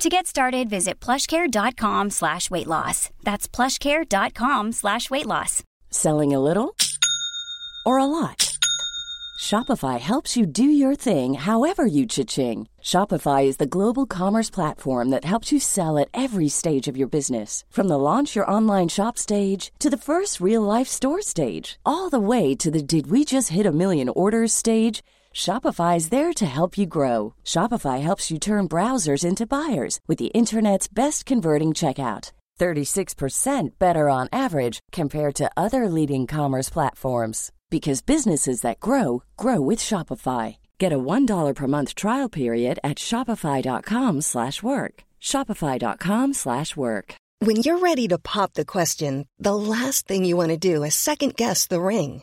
To get started, visit plushcare.com slash weight loss. That's plushcare.com slash weight loss. Selling a little or a lot? Shopify helps you do your thing however you cha-ching. Shopify is the global commerce platform that helps you sell at every stage of your business. From the launch your online shop stage to the first real life store stage, all the way to the did we just hit a million orders stage. Shopify is there to help you grow. Shopify helps you turn browsers into buyers with the internet's best converting checkout. 36% better on average compared to other leading commerce platforms because businesses that grow grow with Shopify. Get a $1 per month trial period at shopify.com/work. shopify.com/work. When you're ready to pop the question, the last thing you want to do is second guess the ring.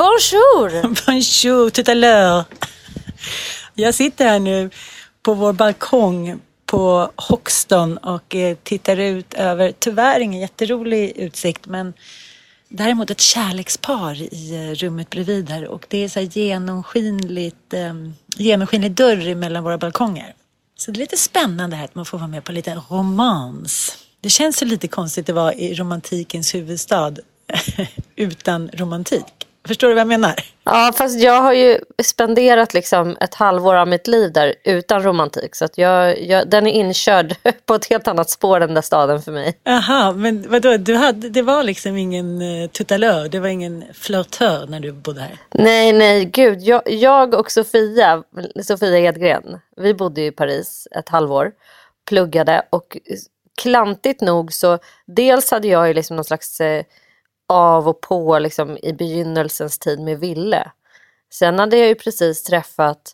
Bonjour! Bonjour, tout à l'heure. Jag sitter här nu på vår balkong på Hoxton och eh, tittar ut över, tyvärr ingen jätterolig utsikt, men däremot ett kärlekspar i eh, rummet bredvid här och det är så här genomskinligt, eh, genomskinlig dörr mellan våra balkonger. Så det är lite spännande här att man får vara med på lite romans. Det känns ju lite konstigt att vara i romantikens huvudstad utan romantik. Förstår du vad jag menar? Ja, fast jag har ju spenderat liksom ett halvår av mitt liv där utan romantik. Så att jag, jag, den är inkörd på ett helt annat spår den där staden för mig. Jaha, men vadå, du hade, det var liksom ingen uh, tutalör, det var ingen flörtör när du bodde här? Nej, nej, gud. Jag, jag och Sofia, Sofia Edgren, vi bodde i Paris ett halvår, pluggade och klantigt nog så dels hade jag ju liksom någon slags eh, av och på liksom, i begynnelsens tid med Ville. Sen hade jag ju precis träffat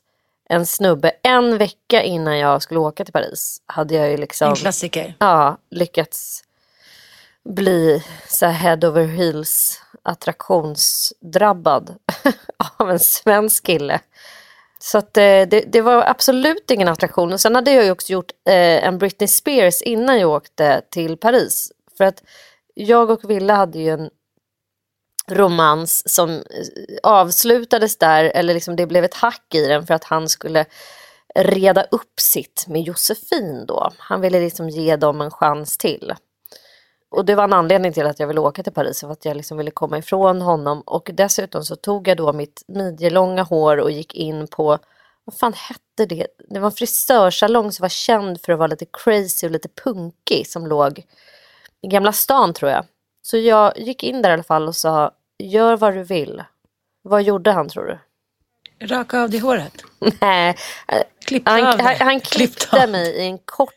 en snubbe en vecka innan jag skulle åka till Paris. Hade jag ju liksom, en klassiker. Ja, lyckats bli så head over heels attraktionsdrabbad av en svensk kille. Så att, eh, det, det, var absolut ingen attraktion. Och sen hade jag ju också gjort eh, en Britney Spears innan jag åkte till Paris. För att jag och Ville hade ju en romans som eh, avslutades där, eller liksom det blev ett hack i den för att han skulle reda upp sitt med Josefin då. Han ville liksom ge dem en chans till. Och det var en anledning till att jag ville åka till Paris, för att jag liksom ville komma ifrån honom. Och dessutom så tog jag då mitt midjelånga hår och gick in på, vad fan hette det? Det var en frisörsalong som var känd för att vara lite crazy och lite punkig som låg i Gamla stan tror jag. Så jag gick in där i alla fall och sa, gör vad du vill. Vad gjorde han tror du? Raka av dig håret? Nej, klippte han, han, han klippte klippte mig i en kort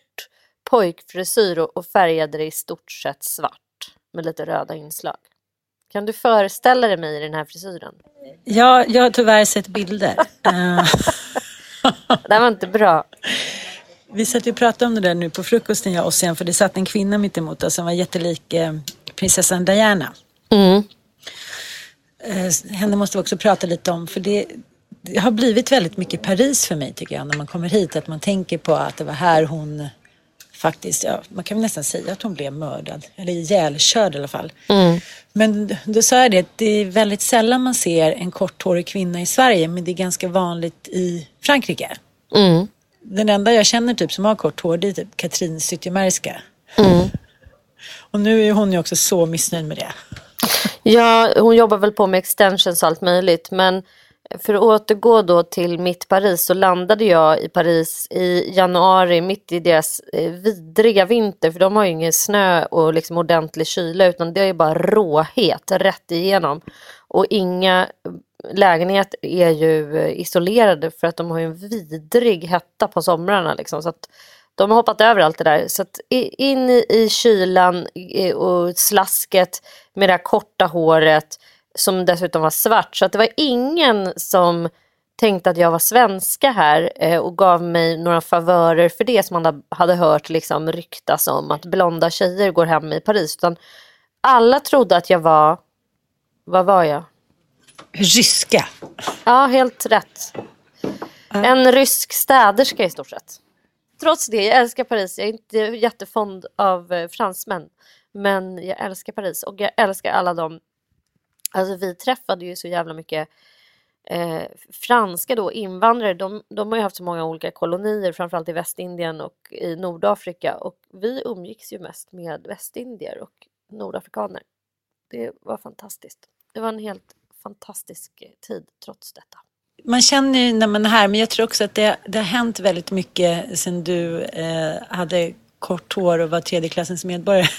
pojkfrisyr och, och färgade det i stort sett svart med lite röda inslag. Kan du föreställa dig mig i den här frisyren? Ja, jag har tyvärr sett bilder. Eh, Det var inte bra. Vi satt och pratade om det där nu på frukosten jag och sen för det satt en kvinna mitt emot oss som var jättelik eh, prinsessan Diana. Mm. Eh, henne måste vi också prata lite om för det det har blivit väldigt mycket Paris för mig tycker jag när man kommer hit. Att man tänker på att det var här hon faktiskt, ja, man kan väl nästan säga att hon blev mördad. Eller ihjälkörd i alla fall. Mm. Men då sa jag det, det är väldigt sällan man ser en korthårig kvinna i Sverige. Men det är ganska vanligt i Frankrike. Mm. Den enda jag känner typ som har kort hår det är typ Katrin Zytomierska. Mm. Och nu är hon ju också så missnöjd med det. Ja, hon jobbar väl på med extensions och allt möjligt. Men för att återgå då till mitt Paris så landade jag i Paris i januari mitt i deras eh, vidriga vinter. För de har ju ingen snö och liksom ordentlig kyla utan det är bara råhet rätt igenom. Och inga lägenheter är ju eh, isolerade för att de har ju en vidrig hetta på somrarna. Liksom, så att de har hoppat över allt det där. Så in i kylan och slasket med det här korta håret som dessutom var svart. Så att det var ingen som tänkte att jag var svenska här eh, och gav mig några favörer för det som man hade hört liksom ryktas om att blonda tjejer går hem i Paris. Utan alla trodde att jag var, vad var jag? Ryska. Ja, helt rätt. En rysk städerska i stort sett. Trots det, jag älskar Paris. Jag är inte jättefond av eh, fransmän. Men jag älskar Paris och jag älskar alla de Alltså vi träffade ju så jävla mycket eh, franska då, invandrare. De, de har ju haft så många olika kolonier, framförallt i Västindien och i Nordafrika. Och vi umgicks ju mest med västindier och nordafrikaner. Det var fantastiskt. Det var en helt fantastisk eh, tid trots detta. Man känner ju när man är här, men jag tror också att det, det har hänt väldigt mycket sen du eh, hade kort hår och var tredje klassens medborgare.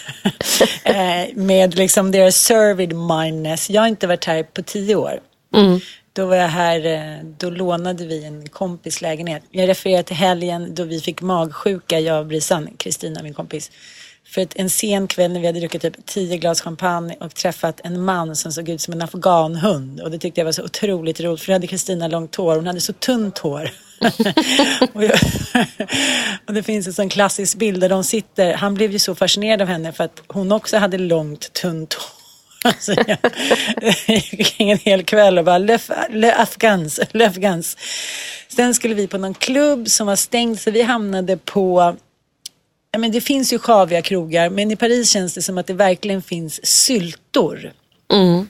Eh, med liksom deras surveyed mindness. Jag har inte varit här på tio år. Mm. Då var jag här, eh, då lånade vi en kompis lägenhet. Jag refererar till helgen då vi fick magsjuka, jag och Brisan, Kristina min kompis. För att en sen kväll när vi hade druckit typ tio glas champagne och träffat en man som såg ut som en afghanhund. Och det tyckte jag var så otroligt roligt för då hade Kristina långt hår, hon hade så tunt hår. och, jag, och, det finns en sån klassisk bild där de sitter, han blev ju så fascinerad av henne för att hon också hade långt tunt hår. Alltså jag, gick en hel kväll och bara afghans, le afghans. Sen skulle vi på någon klubb som var stängd så vi hamnade på Ja, men det finns ju sjaviga krogar men i Paris känns det som att det verkligen finns syltor. Mm.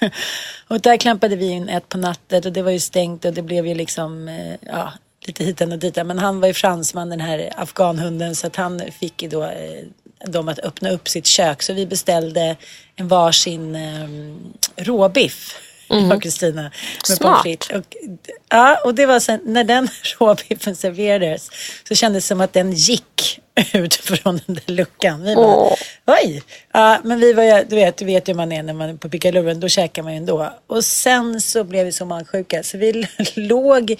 och där klampade vi in ett på natten och det var ju stängt och det blev ju liksom eh, ja, lite hitan och ditan. Men han var ju fransman den här afghanhunden så att han fick ju då eh, dem att öppna upp sitt kök. Så vi beställde en varsin eh, råbiff. Mm. Jag och Kristina. Smart. Och, ja, och det var sen när den råbiffen serverades så kändes det som att den gick ut från den där luckan. Vi bara, Åh. oj! Ja, men vi var du vet, du vet hur man är när man är på pickaluren, då käkar man ju ändå. Och sen så blev vi så magsjuka så vi låg,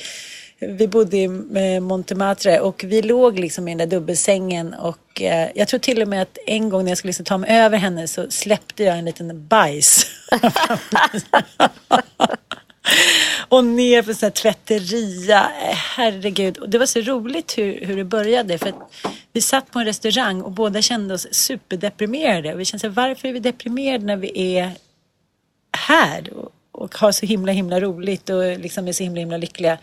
vi bodde i eh, Montematre och vi låg liksom i den där dubbelsängen och eh, jag tror till och med att en gång när jag skulle liksom ta mig över henne så släppte jag en liten bajs. och ner för sån här tvätteria. Eh, herregud. Och det var så roligt hur, hur det började. För att vi satt på en restaurang och båda kände oss superdeprimerade. Och vi kände så här, varför är vi deprimerade när vi är här? Och, och har så himla himla roligt och liksom är så himla himla lyckliga.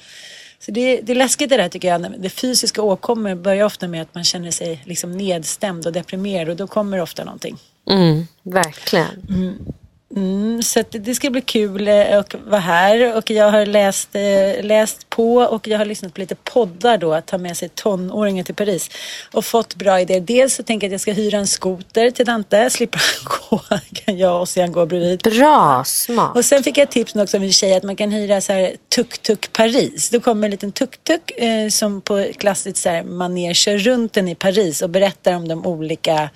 Så det, det är läskigt det där tycker jag. Det fysiska åkommor börjar ofta med att man känner sig liksom nedstämd och deprimerad och då kommer ofta någonting. Mm, verkligen. Mm, så att det ska bli kul eh, att vara här och jag har läst, eh, läst på och jag har lyssnat på lite poddar då att ta med sig tonåringar till Paris och fått bra idéer. Dels så tänker jag att jag ska hyra en skoter till Dante, slippa gå, kan jag och Ossian gå bredvid. Bra, smart. Och sen fick jag tips också av en tjej att man kan hyra så här tuk-tuk Paris. Då kommer en liten tuk-tuk eh, som på klassiskt så här manér kör runt den i Paris och berättar om de olika,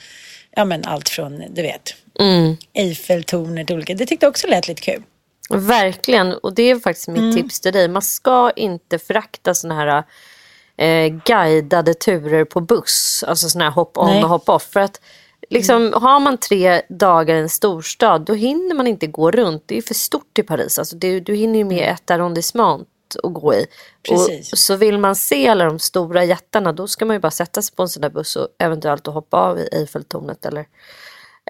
ja men allt från, du vet, Mm. Eiffeltornet olika. Det tyckte jag också lät lite kul. Verkligen, och det är faktiskt mitt Mm. tips till dig. Man ska inte förakta såna här eh, guidade turer på buss. Alltså såna här hop-on och hop-off. För att liksom, har man tre dagar i en storstad då hinner man inte gå runt. Det är för stort i Paris. Alltså, det, du hinner ju med ett arrondissement att gå i. Precis. Och, så vill man se alla de stora jättarna då ska man ju bara sätta sig på en sån där buss och eventuellt att hoppa av i Eiffeltornet eller,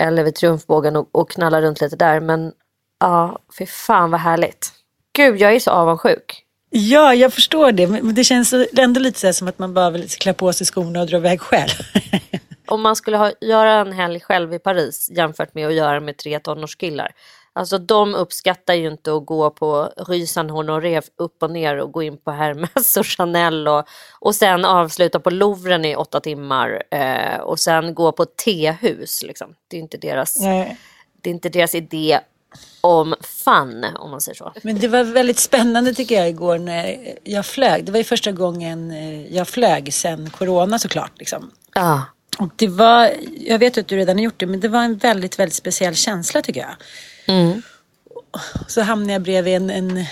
eller vid Triumfbågen och, och knalla runt lite där. Men ja, fy fan vad härligt. Gud, jag är så avundsjuk. Ja, jag förstår det. Men det känns ändå lite så som att man bara vill klä på sig skorna och dra iväg själv. Om man skulle ha, göra en helg själv i Paris jämfört med att göra med tre tonårskillar. Alltså de uppskattar ju inte att gå på Rue Saint Honoré upp och ner och gå in på Hermes och Chanel och, och sen avsluta på Louvren i åtta timmar eh, och sen gå på tehus. Liksom. Det är inte deras, det är inte deras idé om fun om man säger så. Men det var väldigt spännande tycker jag igår när jag flög. Det var ju första gången eh, jag flög sen corona såklart. Liksom. Ah. Och det var, jag vet att du redan har gjort det, men det var en väldigt, väldigt speciell känsla tycker jag. Mm. Så hamnade jag bredvid en, en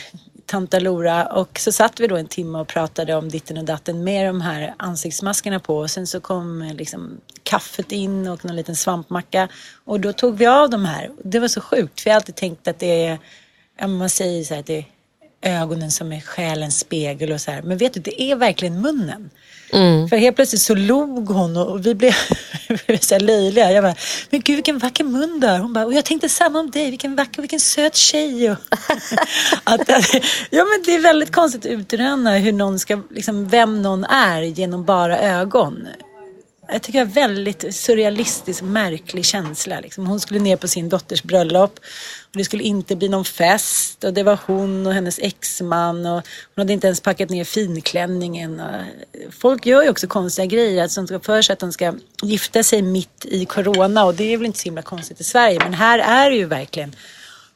tanta Lora och så satt vi då en timme och pratade om ditten och datten med de här ansiktsmaskerna på. Och sen så kom eh, liksom kaffet in och någon liten svampmacka. Och då tog vi av de här. Det var så sjukt för jag har alltid tänkt att det är, ja, man säger så här, att det är ögonen som är själens spegel och så här. Men vet du, det är verkligen munnen. Mm. För helt plötsligt så log hon och vi blev, så här löjliga. Jag bara, men gud vilken vacker mun du har. Hon bara, och jag tänkte samma om dig, vilken vacker, vilken söt tjej. Att, ja men det är väldigt konstigt att utröna hur någon ska, liksom, vem någon är genom bara ögon. Jag tycker det är väldigt surrealistisk, märklig känsla. Liksom. Hon skulle ner på sin dotters bröllop och det skulle inte bli någon fest och det var hon och hennes exman och hon hade inte ens packat ner finklänningen. Folk gör ju också konstiga grejer, att de ska för sig att de ska gifta sig mitt i corona och det är väl inte så himla konstigt i Sverige men här är det ju verkligen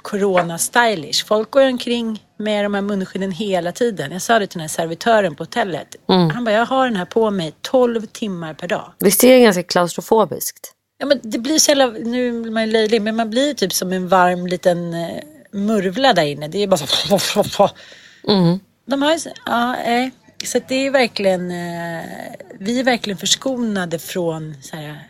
corona-stylish. Folk går omkring med de här munskydden hela tiden. Jag sa det till den här servitören på hotellet. Mm. Han bara, jag har den här på mig 12 timmar per dag. Visst är det ganska klaustrofobiskt? Ja, men det blir så jävla, nu blir man ju löjlig, men man blir typ som en varm liten eh, murvla där inne. Det är bara så... Mm. De har ju, ja, eh, så det är verkligen, eh, vi är verkligen förskonade från så här,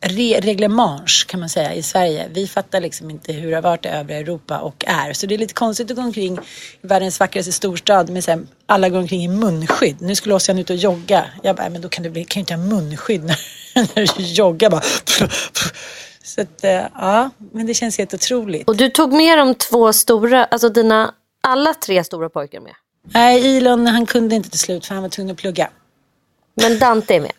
re, reglemage kan man säga i Sverige. Vi fattar liksom inte hur det har varit i övriga Europa och är. Så det är lite konstigt att gå omkring i världens vackraste storstad med så här, alla går omkring i munskydd. Nu skulle Oskar ut och jogga. Jag bara, men då kan du bli- kan ju inte ha munskydd när, när du joggar bara. Så att, eh, ja, men det känns helt otroligt. Och du tog med de två stora, alltså dina alla tre stora pojkar med. Nej, Ilon han kunde inte till slut för han var tvungen att plugga. Men Dante är med.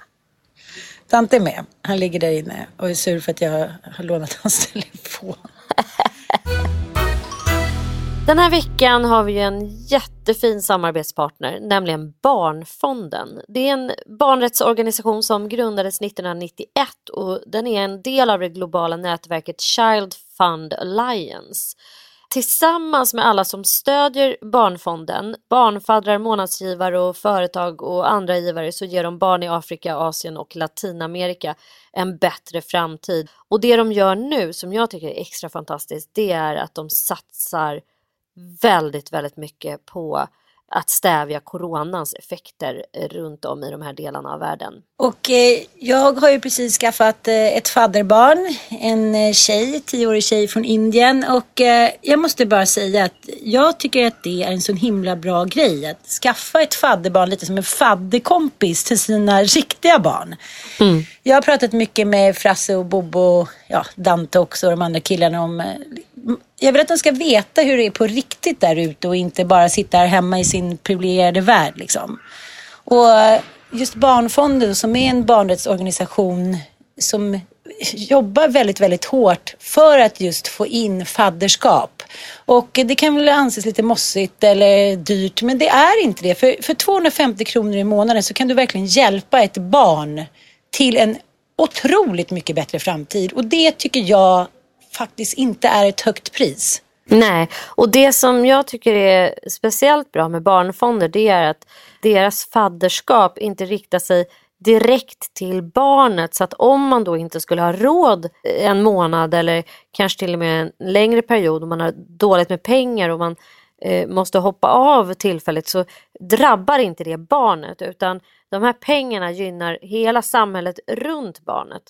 Dante är med. Han ligger där inne och är sur för att jag har lånat hans telefon. Den här veckan har vi ju en jättefin samarbetspartner, nämligen Barnfonden. Det är en barnrättsorganisation som grundades 1991 och den är en del av det globala nätverket Child Fund Alliance. Tillsammans med alla som stödjer Barnfonden, barnfaddrar, månadsgivare och företag och andra givare så ger de barn i Afrika, Asien och Latinamerika en bättre framtid. Och det de gör nu som jag tycker är extra fantastiskt det är att de satsar väldigt, väldigt mycket på att stävja coronans effekter eh, runt om i de här delarna av världen. Och eh, jag har ju precis skaffat eh, ett fadderbarn, en tjej, tioårig tjej från Indien. Och eh, jag måste bara säga att jag tycker att det är en så himla bra grej att skaffa ett fadderbarn lite som en fadderkompis till sina riktiga barn. Jag har pratat mycket med Frasse och Bobo, ja Dante också och de andra killarna om jag vill att de ska veta hur det är på riktigt där ute och inte bara sitta här hemma i sin privilegierade värld. Liksom. Och just Barnfonden som är en barnrättsorganisation som jobbar väldigt, väldigt hårt för att just få in fadderskap. Och det kan väl anses lite mossigt eller dyrt, men det är inte det. För, för 250 kronor i månaden så kan du verkligen hjälpa ett barn till en otroligt mycket bättre framtid. Och det tycker jag faktiskt inte är ett högt pris. Nej, och det som jag tycker är speciellt bra med barnfonder det är att deras fadderskap inte riktar sig direkt till barnet så att om man då inte skulle ha råd en månad eller kanske till och med en längre period om man har dåligt med pengar och man eh, måste hoppa av tillfälligt så drabbar inte det barnet utan de här pengarna gynnar hela samhället runt barnet.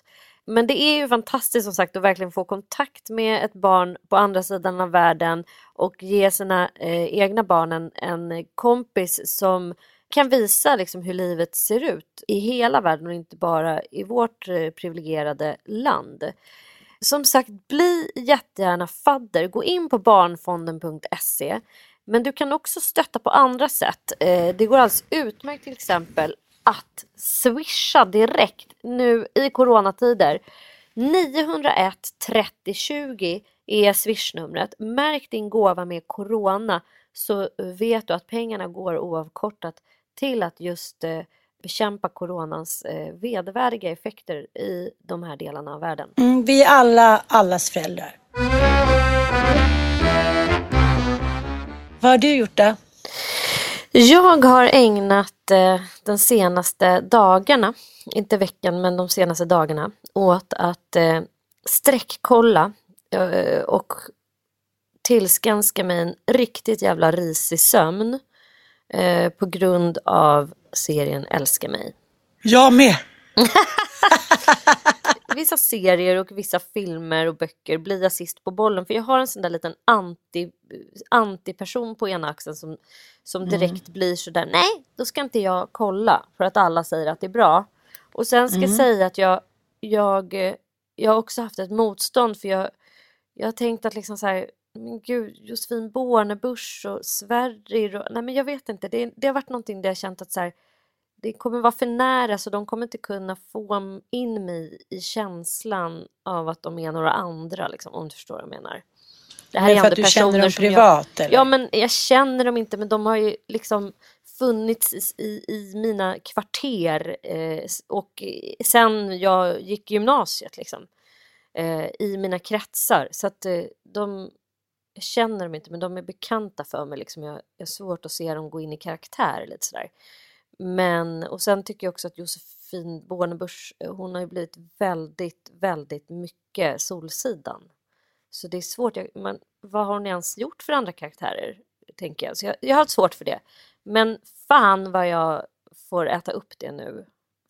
Men det är ju fantastiskt som sagt att verkligen få kontakt med ett barn på andra sidan av världen och ge sina eh, egna barn en, en kompis som kan visa liksom hur livet ser ut i hela världen och inte bara i vårt eh, privilegierade land. Som sagt, bli jättegärna fadder. Gå in på barnfonden.se. Men du kan också stötta på andra sätt. Eh, det går alldeles utmärkt till exempel att swisha direkt nu i coronatider. 901 30 20 är swishnumret. Märk din gåva med corona så vet du att pengarna går oavkortat till att just eh, bekämpa coronans eh, vedervärdiga effekter i de här delarna av världen. Mm, vi är alla allas föräldrar. Vad har du gjort då? Jag har ägnat eh, de senaste dagarna, inte veckan men de senaste dagarna, åt att eh, sträckkolla eh, och tillskanska mig en riktigt jävla risig sömn eh, på grund av serien Älska mig. Jag med! vissa serier och vissa filmer och böcker blir jag sist på bollen för jag har en sån där liten anti, antiperson på ena axeln som, som mm. direkt mm. blir sådär nej, då ska inte jag kolla för att alla säger att det är bra. Och sen ska mm. jag säga att jag, jag, jag har också haft ett motstånd för jag, jag har tänkt att liksom så här, men gud, Josefin Bornebusch och Sverrir och, nej men jag vet inte, det, det har varit någonting där jag känt att så här, det kommer vara för nära så de kommer inte kunna få in mig i känslan av att de är några andra, liksom, om du förstår vad jag menar. Det här är, är för att du känner dem privat? Jag, eller? Ja, men jag känner dem inte, men de har ju liksom funnits i, i mina kvarter eh, och sen jag gick gymnasiet liksom. Eh, I mina kretsar. Så att eh, de, jag känner dem inte, men de är bekanta för mig. Liksom. Jag, jag har svårt att se dem gå in i karaktär lite sådär. Men, och sen tycker jag också att Josefin Bornebusch, eh, hon har ju blivit väldigt, väldigt mycket Solsidan. Så det är svårt, jag, man, vad har hon ens gjort för andra karaktärer? Tänker jag. Så jag, jag har svårt för det. Men fan vad jag får äta upp det nu.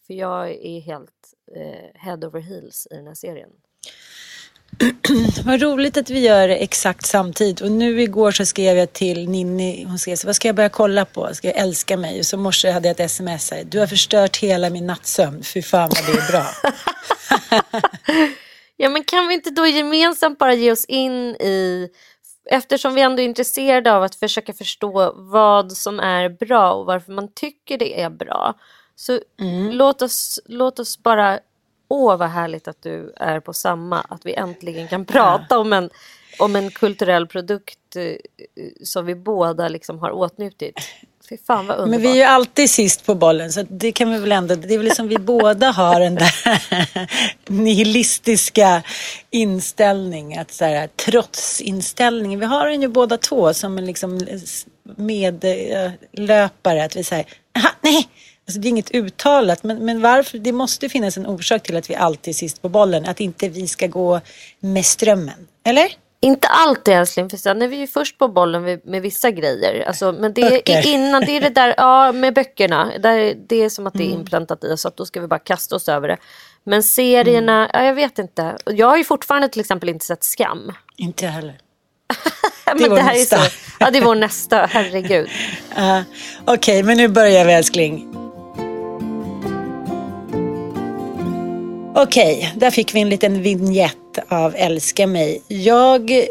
För jag är helt eh, head over heels i den här serien. Vad roligt att vi gör det exakt samtidigt. Och nu igår så skrev jag till Ninni. Hon skrev så vad ska jag börja kolla på? Ska jag älska mig? Och så morse hade jag ett sms här. Du har förstört hela min nattsömn. Fy fan vad det är bra. ja men kan vi inte då gemensamt bara ge oss in i Eftersom vi ändå är intresserade av att försöka förstå vad som är bra och varför man tycker det är bra. Så mm. låt, oss, låt oss bara åh vad härligt att du är på samma, att vi äntligen kan prata om, en, om en kulturell produkt eh, som vi båda liksom har åtnjutit. Fy fan vad underbart. Men vi är ju alltid sist på bollen så det kan vi väl ändå, det är väl som vi båda har den där nihilistiska inställningen, att så här, trotsinställningen. Vi har den ju båda två som en liksom medlöpare, att vi säger, nej, Alltså det är inget uttalat, men, men varför? Det måste finnas en orsak till att vi alltid är sist på bollen. Att inte vi ska gå med strömmen. Eller? Inte alltid älskling, för sen är vi ju först på bollen med, med vissa grejer. Alltså, men det Böcker. är innan, det är det där, ja med böckerna. Där, det är som att det är mm. inpräntat i oss, att då ska vi bara kasta oss över det. Men serierna, mm. ja, jag vet inte. Jag har ju fortfarande till exempel inte sett Skam. Inte jag heller. men det, är det här nästa. Är så, ja, det är vår nästa, herregud. Uh, Okej, okay, men nu börjar vi älskling. Okej, där fick vi en liten vignett av Älska mig. Jag,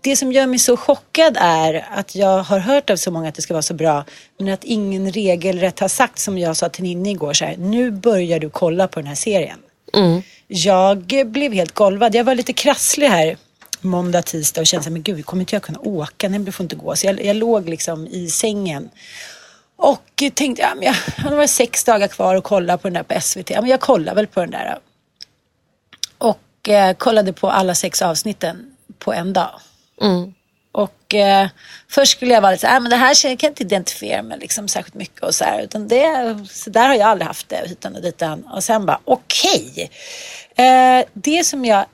det som gör mig så chockad är att jag har hört av så många att det ska vara så bra men att ingen regelrätt har sagt som jag sa till Ninni igår så här, nu börjar du kolla på den här serien. Mm. Jag blev helt golvad. Jag var lite krasslig här måndag, tisdag och kände så här, men gud, kommer inte jag kunna åka? Nej, det får inte gå. Så jag, jag låg liksom i sängen och tänkte, ja, men jag, det var sex dagar kvar att kolla på den där på SVT. Ja, men jag kollar väl på den där. Och eh, kollade på alla sex avsnitten på en dag. Mm. Och eh, först skulle jag vara lite så här, men det här kan jag inte identifiera mig liksom särskilt mycket och så här. Utan det, så där har jag aldrig haft det, hitan och ditan. Och sen bara, okej. Okay. Eh, det som jag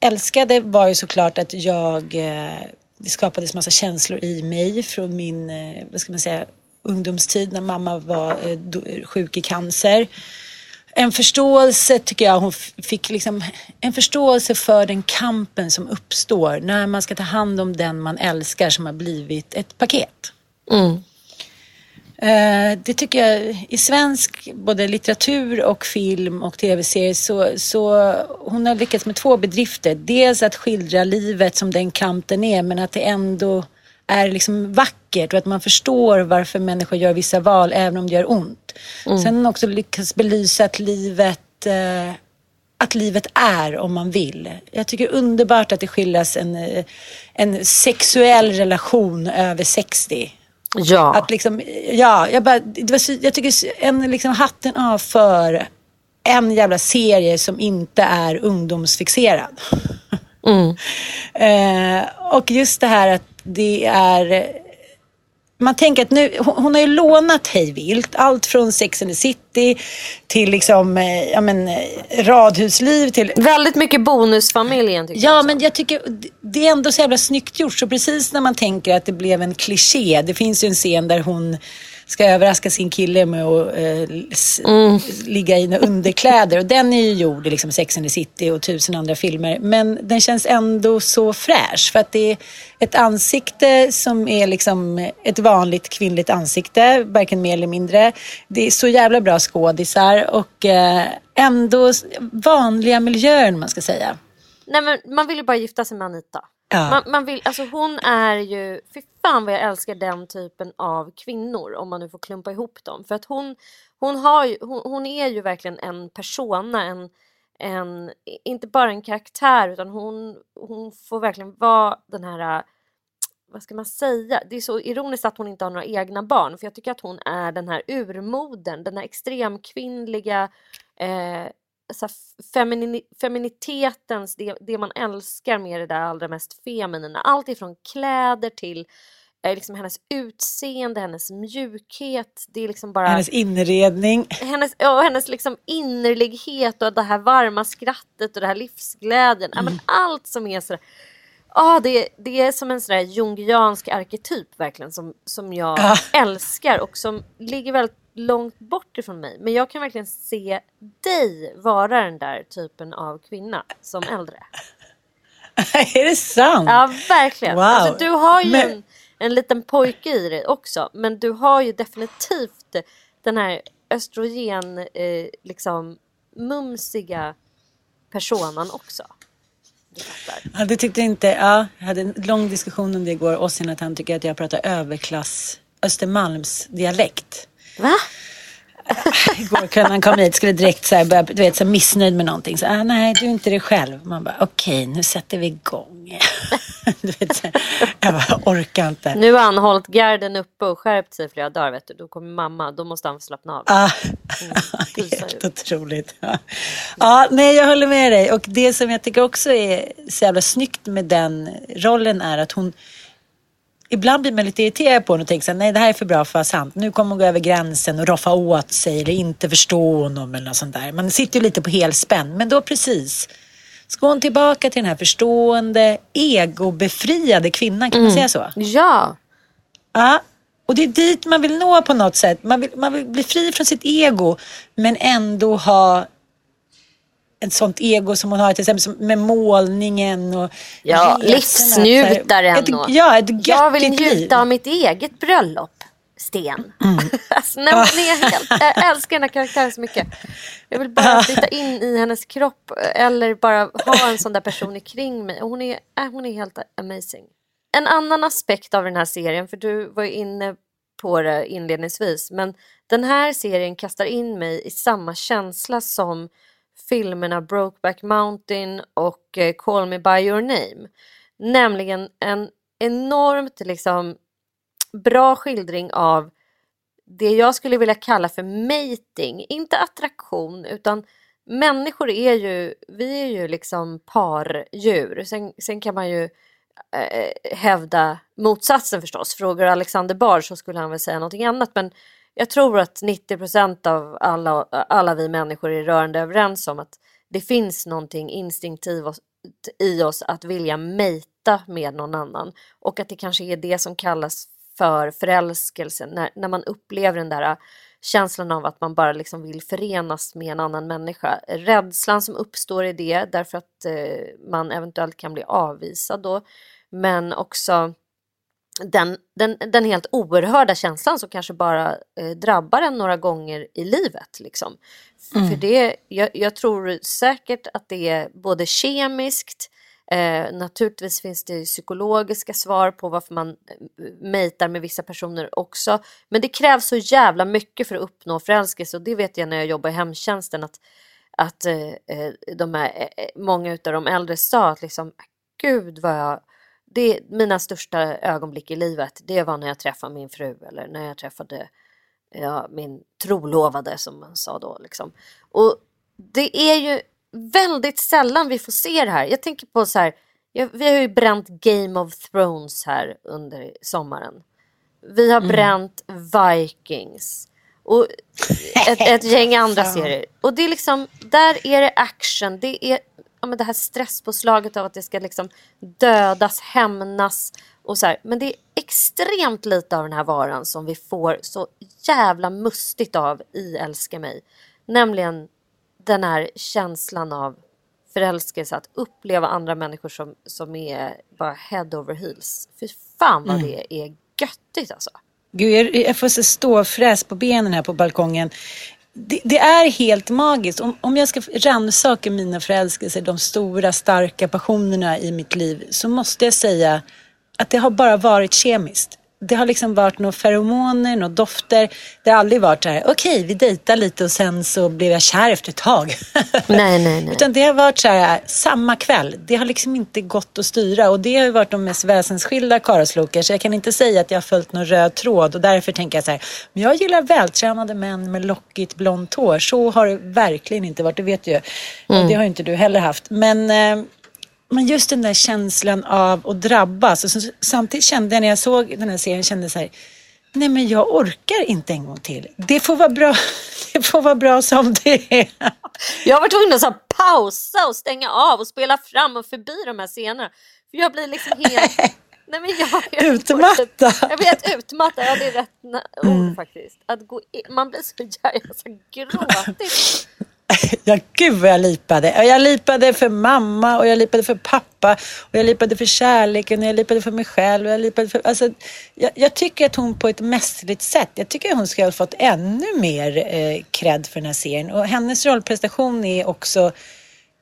älskade var ju såklart att jag, eh, det skapades massa känslor i mig från min, eh, vad ska man säga, ungdomstid när mamma var eh, sjuk i cancer. En förståelse tycker jag hon fick liksom en förståelse för den kampen som uppstår när man ska ta hand om den man älskar som har blivit ett paket. Mm. Eh, det tycker jag i svensk både litteratur och film och tv-serier så, så hon har lyckats med två bedrifter. Dels att skildra livet som den kamp den är men att det ändå är liksom vackert och att man förstår varför människor gör vissa val även om det gör ont. Mm. Sen också lyckas belysa att livet, eh, att livet är om man vill. Jag tycker underbart att det skildras en, eh, en sexuell relation över 60. Ja. Att liksom, ja, jag, bara, det var så, jag tycker en liksom hatten av för en jävla serie som inte är ungdomsfixerad. eh, och just det här att det är man tänker att nu, hon, har ju lånat hej vilt. Allt från Sex and the City till liksom, eh, ja men, eh, radhusliv till... Väldigt mycket bonusfamiljen tycker jag Ja, också. men jag tycker det är ändå så jävla snyggt gjort. Så precis när man tänker att det blev en kliché. Det finns ju en scen där hon ska överraska sin kille med att eh, s- ligga i några underkläder. Och den är ju gjord i liksom Sex and the City och tusen andra filmer. Men den känns ändå så fräsch. För att det är ett ansikte som är liksom ett vanligt kvinnligt ansikte. Varken mer eller mindre. Det är så jävla bra skådisar och eh, ändå vanliga miljöer man ska säga. Nej, men man vill ju bara gifta sig med Anita. Ja. Man, man vill, alltså hon är ju, fy fan vad jag älskar den typen av kvinnor om man nu får klumpa ihop dem. För att hon, hon, har ju, hon, hon är ju verkligen en persona, en, en, inte bara en karaktär utan hon, hon får verkligen vara den här vad ska man säga? Det är så ironiskt att hon inte har några egna barn för jag tycker att hon är den här urmodern, den här extremkvinnliga eh, så här femini, feminitetens, det, det man älskar med det där allra mest feminina. Allt ifrån kläder till eh, liksom hennes utseende, hennes mjukhet. Det är liksom bara Hennes inredning. hennes, ja, hennes liksom innerlighet och det här varma skrattet och det här livsglädjen. Ja, men allt som är sådär. Ja, det, det är som en sån där jungiansk arketyp verkligen som, som jag Ja. älskar och som ligger väldigt långt bort ifrån mig. Men jag kan verkligen se dig vara den där typen av kvinna som äldre. är det sant? Ja, verkligen. Wow. Alltså, du har ju Men- en, en liten pojke i dig också, men du har ju definitivt den här östrogen, eh, liksom mumsiga personan också. Fattar. Ja, det tyckte inte, ja, jag hade en lång diskussion om det igår. Ossian att han tycker att jag pratar överklass Östermalms dialekt. Va? Igår kunde han komma hit skulle direkt så här, börja, du vet, så här, missnöjd med någonting. Så, ah, nej, du är inte det själv. Man bara, okej, nu sätter vi igång. du vet, så jag bara, orkar inte. Nu har han hållit garden uppe och skärpt sig flera dagar. Vet du. Då kommer mamma, då måste han slappna av. Ah, pysa helt ut. otroligt. Ja. ja, nej, jag håller med dig. Och det som jag tycker också är så jävla snyggt med den rollen är att hon Ibland blir man lite irriterad på henne och tänker så här, nej det här är för bra för att vara sant. Nu kommer hon gå över gränsen och roffa åt sig eller inte förstå honom eller något sånt där. Man sitter ju lite på helspänn. Men då precis, ska hon tillbaka till den här förstående, egobefriade kvinnan, kan man säga så? Ja, Ja, och det är dit man vill nå på något sätt. Man vill, man vill bli fri från sitt ego men ändå ha ett sånt ego som hon har till exempel med målningen och ja resorna, livsnjutaren. Ett, och- ja, ett jag vill göttigt liv. njuta av mitt eget bröllop. Sten. Mm. alltså, nej, är helt, jag älskar den här karaktären så mycket. Jag vill bara flytta in i hennes kropp eller bara ha en sån där person kring mig. Hon, är, äh, hon är helt amazing. En annan aspekt av den här serien, för du var ju inne på det inledningsvis, men den här serien kastar in mig i samma känsla som filmerna Brokeback Mountain och eh, Call Me By Your Name. Nämligen en enormt liksom bra skildring av det jag skulle vilja kalla för mating, inte attraktion utan människor är ju, vi är ju liksom pardjur. Sen, sen kan man ju eh, eh hävda motsatsen förstås. Frågar Alexander Bard så skulle han väl säga någonting annat men jag tror att 90% av alla, alla vi människor är rörande överens om att det finns någonting instinktivt i oss att vilja mejta med någon annan. Och att det kanske är det som kallas för förälskelse. När, när man upplever den där känslan av att man bara liksom vill förenas med en annan människa. Rädslan som uppstår i det därför att eh, man eventuellt kan bli avvisad då. Men också den, den, den helt oerhörda känslan som kanske bara eh, drabbar en några gånger i livet. Liksom. F- För det, jag, jag tror säkert att det är både kemiskt Eh, naturligtvis finns det psykologiska svar på varför man eh, mejtar med vissa personer också. Men det krävs så jävla mycket för att uppnå förälskelse och det vet jag när jag jobbar i hemtjänsten att, att eh, eh de här, eh, många av de äldre sa att liksom, gud vad jag det, mina största ögonblick i livet det var när jag träffade min fru eller när jag träffade ja, min trolovade som man sa då. Liksom. Och det är ju väldigt sällan vi får se det här. Jag tänker på så här, jag, vi har ju bränt Game of Thrones här under sommaren. Vi har mm. bränt Vikings och ett, ett gäng andra serier. Och det är liksom, där är det action, det är ja, men det här stresspåslaget av att det ska liksom dödas, hämnas och så här. Men det är extremt lite av den här varan som vi får så jävla mustigt av i Älska mig. Nämligen den här känslan av förälskelse, att uppleva andra människor som, som är bara head over heels. Fy fan vad mm. det är göttigt alltså. Gud, jag, jag får så ståfräs på benen här på balkongen. Det, det, är helt magiskt. Om, om jag ska rannsaka mina förälskelser, de stora starka passionerna i mitt liv, så måste jag säga att det har bara varit kemiskt det har liksom varit några feromoner, några dofter. Det har aldrig varit så här, okej okay, vi dejtar lite och sen så blev jag kär efter ett tag. Nej, nej, nej. Utan det har varit så här, samma kväll. Det har liksom inte gått att styra och det har varit de mest väsensskilda karlslokar. Så jag kan inte säga att jag har följt någon röd tråd och därför tänker jag så här, men jag gillar vältränade män med lockigt blont hår. Så har det verkligen inte varit, det vet du ju. Mm. Det har inte du heller haft. Men eh, men just den där känslan av att drabbas. Och så, samtidigt kände jag när jag såg den här serien, kände så här, nej men jag orkar inte en gång till. Det får vara bra, det får vara bra som det är. Jag var tvungen att så pausa och stänga av och spela fram och förbi de här scenerna. För jag blir liksom helt... Nej, men jag, jag utmattad. Jag vet, utmattad, ja det är rätt ord mm. faktiskt. Att gå in, man blir så jävla gråtig. Ja, gud vad jag lipade. Jag lipade för mamma och jag lipade för pappa och jag lipade för kärleken och jag lipade för mig själv. Och jag, lipade för, alltså, jag, jag tycker att hon på ett mästerligt sätt, jag tycker att hon ska ha fått ännu mer eh, cred för den här serien. Och hennes rollprestation är också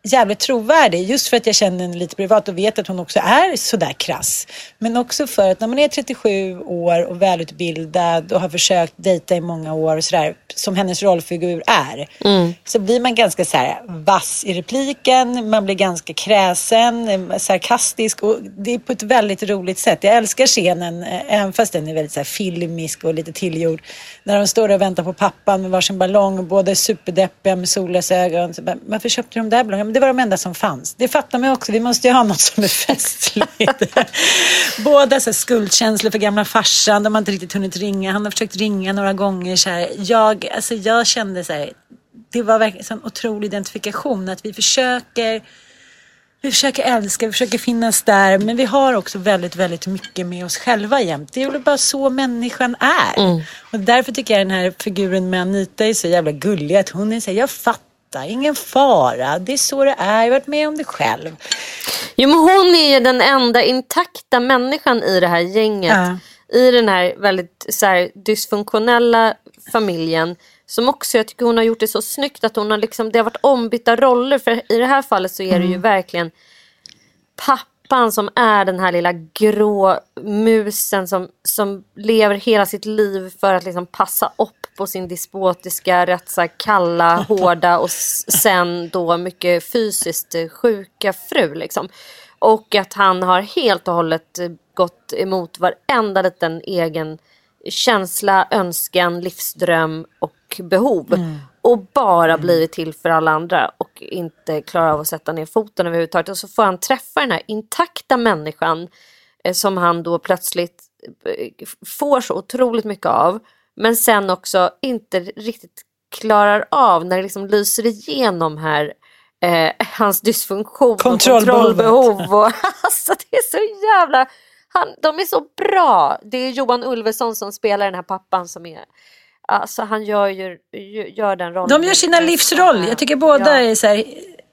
jävligt trovärdig. Just för att jag känner henne lite privat och vet att hon också är sådär krass. Men också för att när man är 37 år och välutbildad och har försökt dejta i många år och sådär, som hennes rollfigur är, mm. så blir man ganska så här vass i repliken, man blir ganska kräsen, sarkastisk och det är på ett väldigt roligt sätt. Jag älskar scenen, eh, även fast den är väldigt så filmisk och lite tillgjord, när de står och väntar på pappan med varsin ballong, båda är superdeppiga med solglasögon. Varför köpte de där ballongerna? det var de enda som fanns. Det fattar man också. Vi måste ju ha något som är festligt. Båda så här, skuldkänslor för gamla farsan. De har inte riktigt hunnit ringa. Han har försökt ringa några gånger. Så här. Jag, alltså, jag kände så här, det var verkligen en otrolig identifikation. Att vi försöker vi försöker älska, vi försöker finnas där, men vi har också väldigt, väldigt mycket med oss själva jämt. Det är väl bara så människan är. Mm. Och därför tycker jag den här figuren med Anita är så jävla gullig. Att hon är så här, jag fattar ingen fara, det är så det är, jag har varit med om det själv. Jo men hon är ju den enda intakta människan i det här gänget. Ja. I den här väldigt så här, dysfunktionella familjen. Som också, jag tycker hon har gjort det så snyggt att hon har liksom, det har varit ombytta roller. För i det här fallet så är det ju mm. verkligen pappa pappan som är den här lilla grå musen som, som lever hela sitt liv för att liksom passa upp på sin despotiska, rätt så kalla, hårda och sen då mycket fysiskt sjuka fru. Liksom. Och att han har helt och hållet gått emot varenda liten egen känsla, önskan, livsdröm och behov. Mm och bara mm. blivit till för alla andra och inte klarar av att sätta ner foten överhuvudtaget. Och så får han träffa den här intakta människan eh, som han då plötsligt eh, får så otroligt mycket av. Men sen också inte riktigt klarar av när det liksom lyser igenom här eh, hans dysfunktion och kontrollbehov. Och, alltså det är så jävla... Han, de är så bra. Det är Johan Ulveson som spelar den här pappan som är Alltså han gör ju gör den rollen. De gör sina livsroll. Jag tycker båda ja. är så här,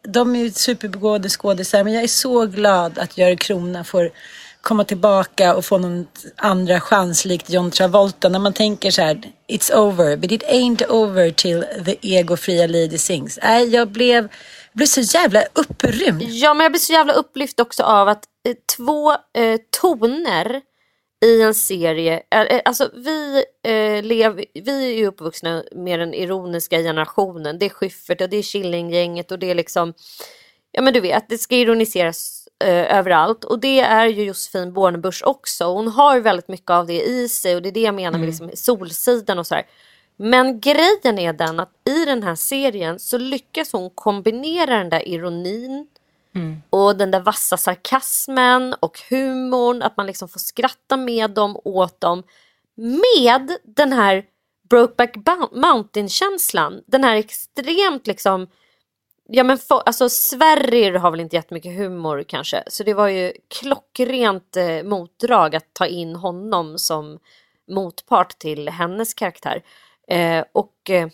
de är superbegåvade skådisar men jag är så glad att Görel Krona får komma tillbaka och få någon andra chans likt John Travolta. När man tänker så här, it's over, but it ain't over till the egofria lady sings. Nej, jag blev, blev så jävla upprymd. Ja, men jag blir så jävla upplyft också av att eh, två eh, toner i en serie, eh, eh, alltså vi, eh, lev, vi är ju uppvuxna med den ironiska generationen. Det är Schyffert och det är Killinggänget och det är liksom, ja men du vet, det ska ironiseras eh, överallt och det är ju Josefin Bornebusch också. Hon har väldigt mycket av det i sig och det är det jag menar med liksom Solsidan och så här. Men grejen är den att i den här serien så lyckas hon kombinera den där ironin och den där vassa sarkasmen och humorn, att man liksom får skratta med dem, åt dem. Med den här Brokeback Mountain-känslan. Den här extremt liksom Ja men for, alltså Sverrir har väl inte jättemycket humor kanske. Så det var ju klockrent eh, motdrag att ta in honom som motpart till hennes karaktär. Eh, och eh,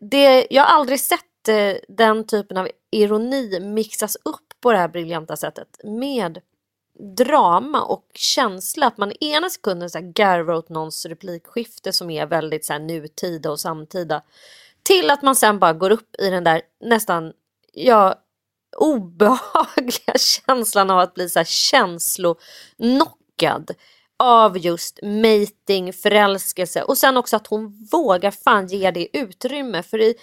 det- jag har aldrig sett eh, den typen av ironi mixas upp på det här briljanta sättet med drama och känsla. Att man ena sekunden så här garvar åt någons replikskifte som är väldigt så här nutida och samtida. Till att man sen bara går upp i den där nästan ja, obehagliga känslan av att bli så här känslonockad av just mating, förälskelse och sen också att hon vågar fan ge det utrymme. För i,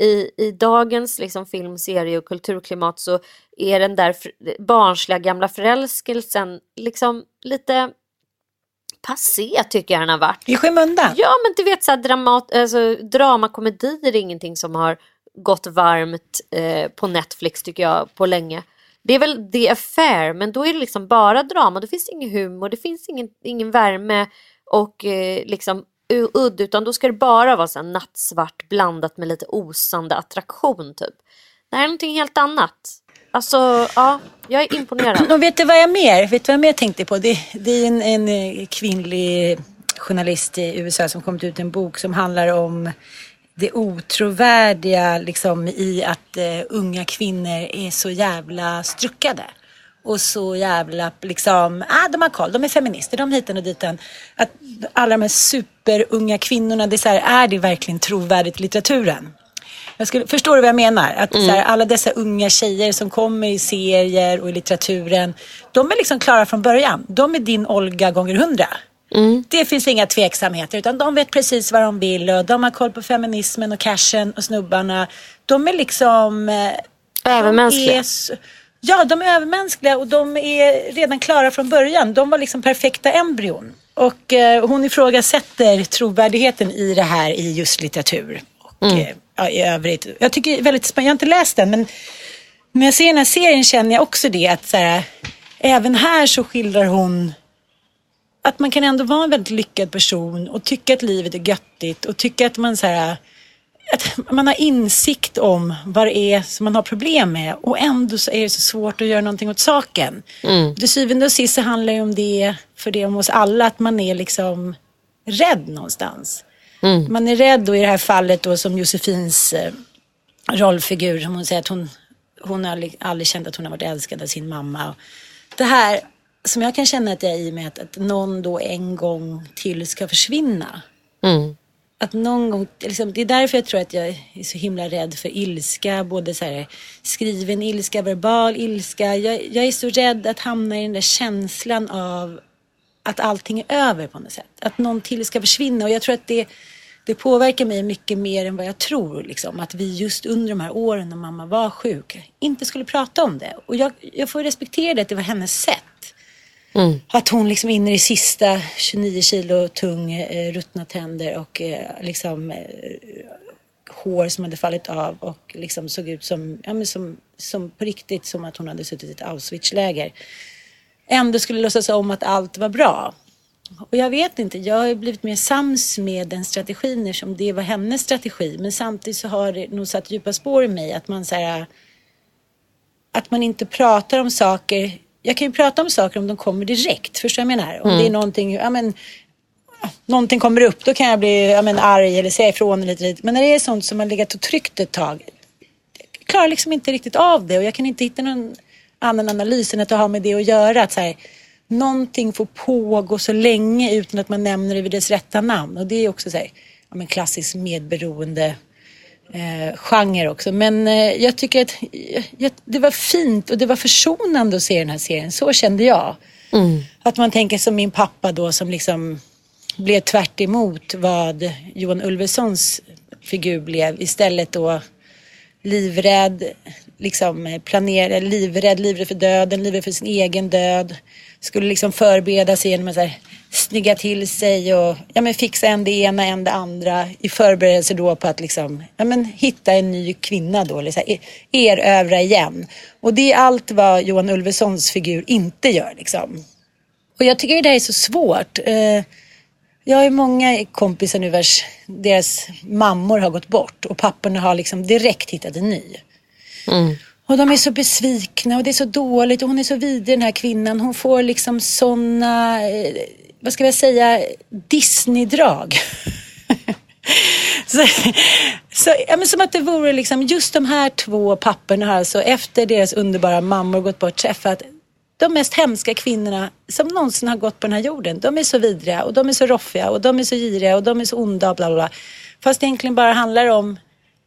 i, i dagens liksom film, serie och kulturklimat så är den där barnsliga gamla förälskelsen liksom lite passé tycker jag den har varit. I skymundan. Ja men du vet så här dramat, alltså, dramakomedier är ingenting som har gått varmt eh, på Netflix tycker jag på länge. Det är väl The Affair men då är det liksom bara drama, då finns det ingen humor, det finns ingen, ingen värme och eh, liksom udd utan då ska det bara vara så nattsvart blandat med lite osande attraktion typ. Det här är någonting helt annat. Alltså ja, jag är imponerad. Och vet du vad jag mer, vet du vad jag mer tänkte på? Det, det är en, en eh, kvinnlig journalist i USA som kommit ut en bok som handlar om det otrovärdiga liksom, i att eh, unga kvinnor är så jävla struckade. Och så jävla liksom, ah, de har koll, de är feminister, de hiten och diten. Att alla de här superunga kvinnorna, det är så här, är det verkligen trovärdigt i litteraturen? Jag skulle, förstår du vad jag menar? Att så här, alla dessa unga tjejer som kommer i serier och i litteraturen, de är liksom klara från början. De är din Olga gånger hundra. Det finns inga tveksamheter utan de vet precis vad de vill och de har koll på feminismen och cashen och snubbarna. De är liksom... eh, Övermänskliga. de är Ja, de är övermänskliga och de är redan klara från början. De var liksom perfekta embryon. Och eh, hon ifrågasätter trovärdigheten i det här i just litteratur. Och eh, ja, i övrigt. Jag tycker väldigt spännande. Jag har inte läst den men när jag ser den här serien känner jag också det att så här, även här så skildrar hon att man kan ändå vara en väldigt lyckad person och tycka att livet är göttigt och tycka att man så här att man har insikt om vad det är som man har problem med och ändå så är det så svårt att göra någonting åt saken. Mm. Till syvende och sist så handlar det om det, för det om oss alla, att man är liksom rädd någonstans. Man är rädd och i det här fallet då som Josefins eh, rollfigur, som hon säger att hon, hon har aldrig, känt att hon har varit älskad av sin mamma. Det här som jag kan känna att jag är i med att, att någon då en gång till ska försvinna. Att någon gång, liksom, det är därför jag tror att jag är så himla rädd för ilska. Både så här, skriven ilska, verbal ilska. Jag, jag är så rädd att hamna i den där känslan av att allting är över på något sätt. Att någon till ska försvinna. Och jag tror att det, det påverkar mig mycket mer än vad jag tror. Liksom. Att vi just under de här åren när mamma var sjuk inte skulle prata om det. Och jag, jag får respektera det, att det var hennes sätt. Mm. Att hon liksom in i det sista, 29 kilo tung, eh, ruttna tänder och eh, liksom eh, hår som hade fallit av och liksom såg ut som, ja, men som, som på riktigt som att hon hade suttit i ett Auschwitz-läger. Ändå skulle låtsas om att allt var bra. Och jag vet inte, jag har blivit mer sams med den strategin eftersom det var hennes strategi. Men samtidigt så har det nog satt djupa spår i mig att man så här, att man inte pratar om saker. Jag kan ju prata om saker om de kommer direkt. Förstår du vad jag menar? Om det är någonting, ja men någonting kommer upp, då kan jag bli ja, men, arg eller säga ifrån lite, lite. Men när det är sånt som har legat och tryckt ett tag, jag klarar liksom inte riktigt av det och jag kan inte hitta någon annan analys än att det har med det att göra. Att så här, någonting får pågå så länge utan att man nämner det vid dess rätta namn. Och det är också så här, ja, men klassisk medberoende eh, genre också. Men eh, jag tycker att ja, det var fint och det var försonande att se den här serien. Så kände jag. Mm. Att man tänker som min pappa då som liksom blev tvärt emot vad Johan Ulvessons figur blev. Istället då livrädd, liksom planera, livrädd, livrädd för döden, livrädd för sin egen död. Skulle liksom förbereda sig genom att så här, snygga till sig och ja, men fixa en det ena, en det andra i förberedelse då på att liksom, ja, men hitta en ny kvinna då, liksom, erövra igen. Och det är allt vad Johan Ulvessons figur inte gör liksom. Och jag tycker det här är så svårt. Eh, jag har ju många kompisar nu vars deras mammor har gått bort och papporna har liksom direkt hittat en ny. Mm. Och de är så besvikna och det är så dåligt och hon är så vidrig den här kvinnan. Hon får liksom såna, eh, vad ska jag säga, Disney-drag. så, så, ja, men som att det vore liksom just de här två papporna har alltså efter deras underbara mammor gått bort träffat de mest hemska kvinnorna som någonsin har gått på den här jorden. De är så vidriga och de är så roffiga och de är så giriga och de är så onda och bla bla bla. Fast det egentligen bara handlar om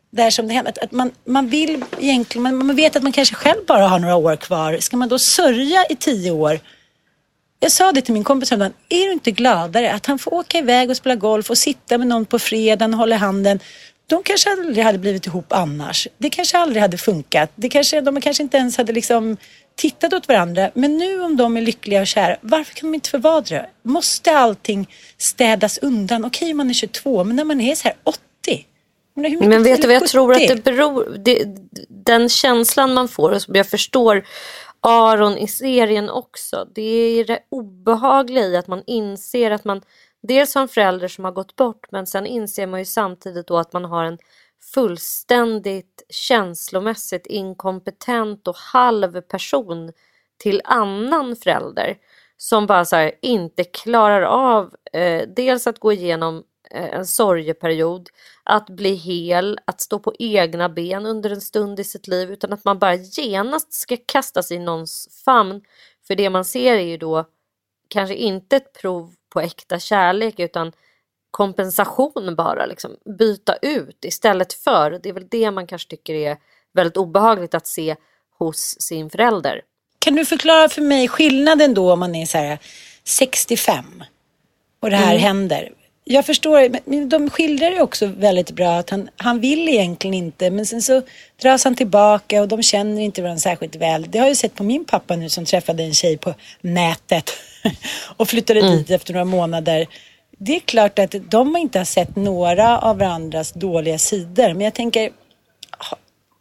där som det händer. Att man, man vill egentligen, man, man vet att man kanske själv bara har några år kvar. Ska man då sörja i tio år? Jag sa det till min kompis häromdagen. Är du inte gladare att han får åka iväg och spela golf och sitta med någon på fredagen och hålla handen? De kanske aldrig hade blivit ihop annars. Det kanske aldrig hade funkat. Det kanske, de kanske inte ens hade liksom tittat åt varandra. Men nu om de är lyckliga och kära, varför kan de inte få vara det? Måste allting städas undan? Okej, man är 22, men när man är så här 80. Men vet du vad jag tror att det beror... Det, den känslan man får, och som jag förstår Aron i serien också, det är det obehagliga i att man inser att man dels har en förälder som har gått bort men sen inser man ju samtidigt då att man har en fullständigt känslomässigt inkompetent och halv person till annan förälder som bara så här, inte klarar av eh, dels att gå igenom en sorgeperiod, att bli hel, att stå på egna ben under en stund i sitt liv utan att man bara genast ska kastas i någons famn. För det man ser är ju då kanske inte ett prov på äkta kärlek utan kompensation bara, liksom, byta ut istället för. Det är väl det man kanske tycker är väldigt obehagligt att se hos sin förälder. Kan du förklara för mig skillnaden då om man är så här 65 och det här mm. händer? Jag förstår, men de skildrar ju också väldigt bra att han, han vill egentligen inte men sen så dras han tillbaka och de känner inte varandra särskilt väl. Det har jag sett på min pappa nu som träffade en tjej på nätet och flyttade mm. dit efter några månader det är klart att de inte har sett några av varandras dåliga sidor. Men jag tänker,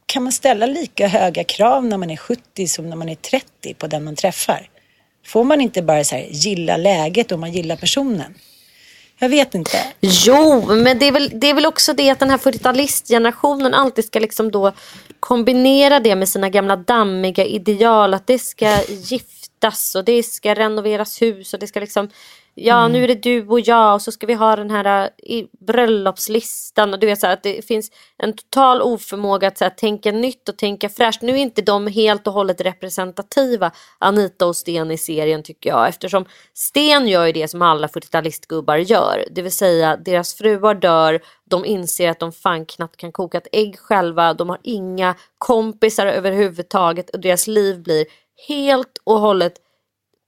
kan man ställa lika höga krav när man är 70 som när man är 30 på den man träffar? Får man inte bara så här, gilla läget om man gillar personen? Jag vet inte. Jo, men det är väl, det är väl också det att den här 40-talistgenerationen alltid ska liksom då kombinera det med sina gamla dammiga ideal. Att det ska giftas och det ska renoveras hus och det ska liksom ja mm. nu är det du och jag och så ska vi ha den här i bröllopslistan. Och du vet så här, att det finns en total oförmåga att så här, tänka nytt och tänka fräscht. Nu är inte de helt och hållet representativa Anita och Sten i serien tycker jag. Eftersom Sten gör ju det som alla 40-talistgubbar gör, det vill säga deras fruar dör, de inser att de fan knappt kan koka ett ägg själva, de har inga kompisar överhuvudtaget. Och deras liv blir helt och hållet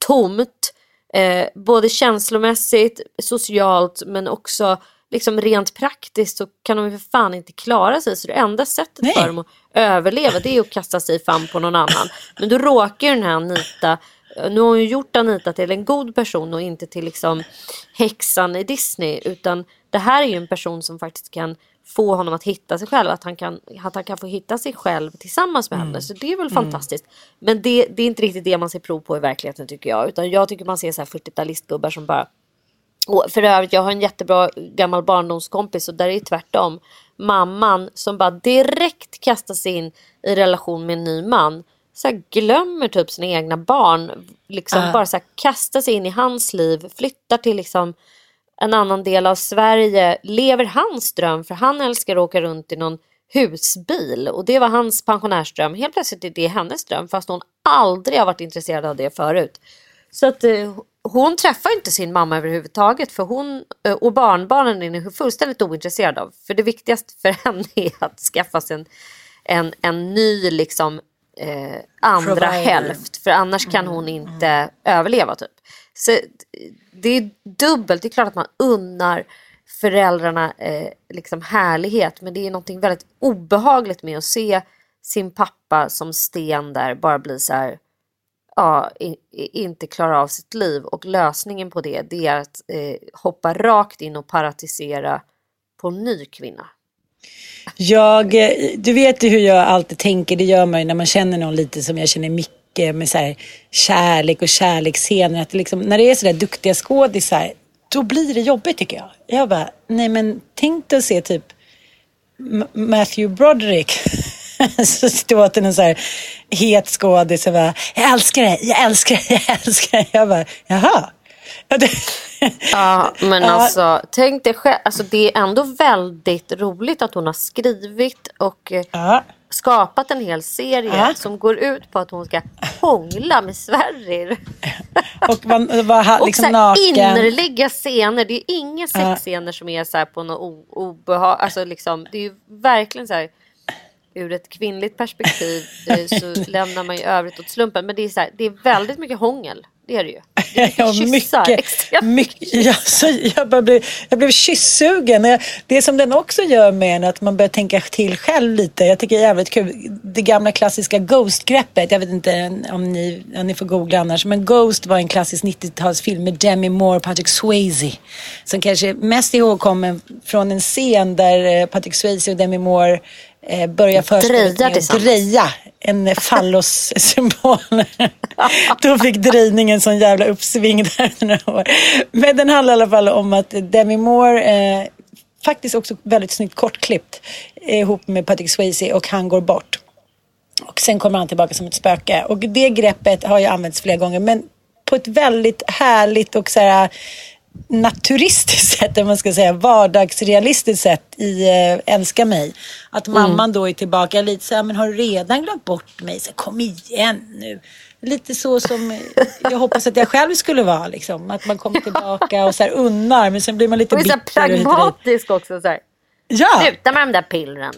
tomt Eh, både känslomässigt, socialt men också liksom rent praktiskt så kan de ju för fan inte klara sig. Så det enda sättet Nej. för dem att överleva det är att kasta sig fram på någon annan. Men då råkar ju den här Anita, nu har hon ju gjort Anita till en god person och inte till liksom häxan i Disney. Utan det här är ju en person som faktiskt kan få honom att hitta sig själv, att han kan, att han kan få hitta sig själv tillsammans med mm. henne. Så det är väl mm. fantastiskt. Men det, det, är inte riktigt det man ser prov på i verkligheten tycker jag. Utan jag tycker man ser så här 40-talistgubbar som bara och för övrigt, jag har en jättebra gammal barndomskompis och där är det tvärtom. Mamman som bara direkt kastar sig in i relation med en ny man. Så här, glömmer typ sina egna barn. Liksom uh. bara så här, kastar sig in i hans liv. Flyttar till liksom en annan del av Sverige lever hans dröm för han älskar att åka runt i någon husbil och det var hans pensionärsdröm. Helt plötsligt är det hennes dröm fast hon aldrig har varit intresserad av det förut. Så att eh, hon träffar inte sin mamma överhuvudtaget för hon eh, och barnbarnen är fullständigt ointresserad av. För det viktigaste för henne är att skaffa sig en, en, en ny liksom eh, andra Provider. hälft för annars kan hon inte överleva typ. Så eh, det är dubbelt, det är klart att man unnar föräldrarna eh, liksom härlighet men det är något väldigt obehagligt med att se sin pappa som sten där bara bli så här ja, i, i, inte klara av sitt liv. Och lösningen på det, det är att eh, hoppa rakt in och paratisera på en ny kvinna. Jag, eh, du vet ju hur jag alltid tänker, det gör man ju när man känner någon lite som jag känner Micke med så här kärlek och kärleksscener. Att det liksom, när det är sådär duktiga skådisar, då blir det jobbigt tycker jag. Jag bara, nej men tänk dig att se typ M- Matthew Broderick. så står till en så här het skådis och bara, jag älskar dig, jag älskar dig, jag älskar dig. Jag bara, jaha. Ja, det- men alltså tänk dig själv, alltså, det är ändå väldigt roligt att hon har skrivit och eh, ja. Skapat en hel serie Ja. som går ut på att hon ska hångla med Sverrir. Och ha- Och liksom så här naken. innerliga scener. Det är inga sexscener som är så på något obehag. Alltså liksom, det är ju verkligen så här. Ur ett kvinnligt perspektiv eh, så lämnar man ju övrigt åt slumpen. Men det är, så här, det är väldigt mycket hångel. Det är det ju. Det är Ja. Extremt mycket, ja, så jag, bara blev, jag blev kyssugen. Det som den också gör med en, att man börjar tänka till själv lite. Jag tycker det är jävligt kul. Det gamla klassiska Ghost-greppet. Jag vet inte om ni, om ni får googla annars. Men Ghost var en klassisk 90-talsfilm med Demi Moore och Patrick Swayze. Som kanske mest ihågkommen från en scen där eh, Patrick Swayze och Demi Moore eh, börjar förspelet Drejar med att dreja en fallos-symbol. Då fick drejningen sån jävla uppsving där några år. Men den handlar i alla fall om att Demi Moore, eh, faktiskt också väldigt snyggt kortklippt, eh, ihop med Patrick Swayze och han går bort. Och sen kommer han tillbaka som ett spöke. Och det greppet har ju använts flera gånger men på ett väldigt härligt och så här naturistiskt sätt, om man ska säga, vardagsrealistiskt sätt i äh, Älska mig. Att mamman då är tillbaka lite så här, men har du redan glömt bort mig? Så, här, Kom igen nu. Lite så som eh, jag hoppas att jag själv skulle vara. Liksom. Att man kommer tillbaka och så här unnar, men sen blir man lite så bitter. här och och dit. pragmatisk också. Så här. Ja! Sluta med de där pillren.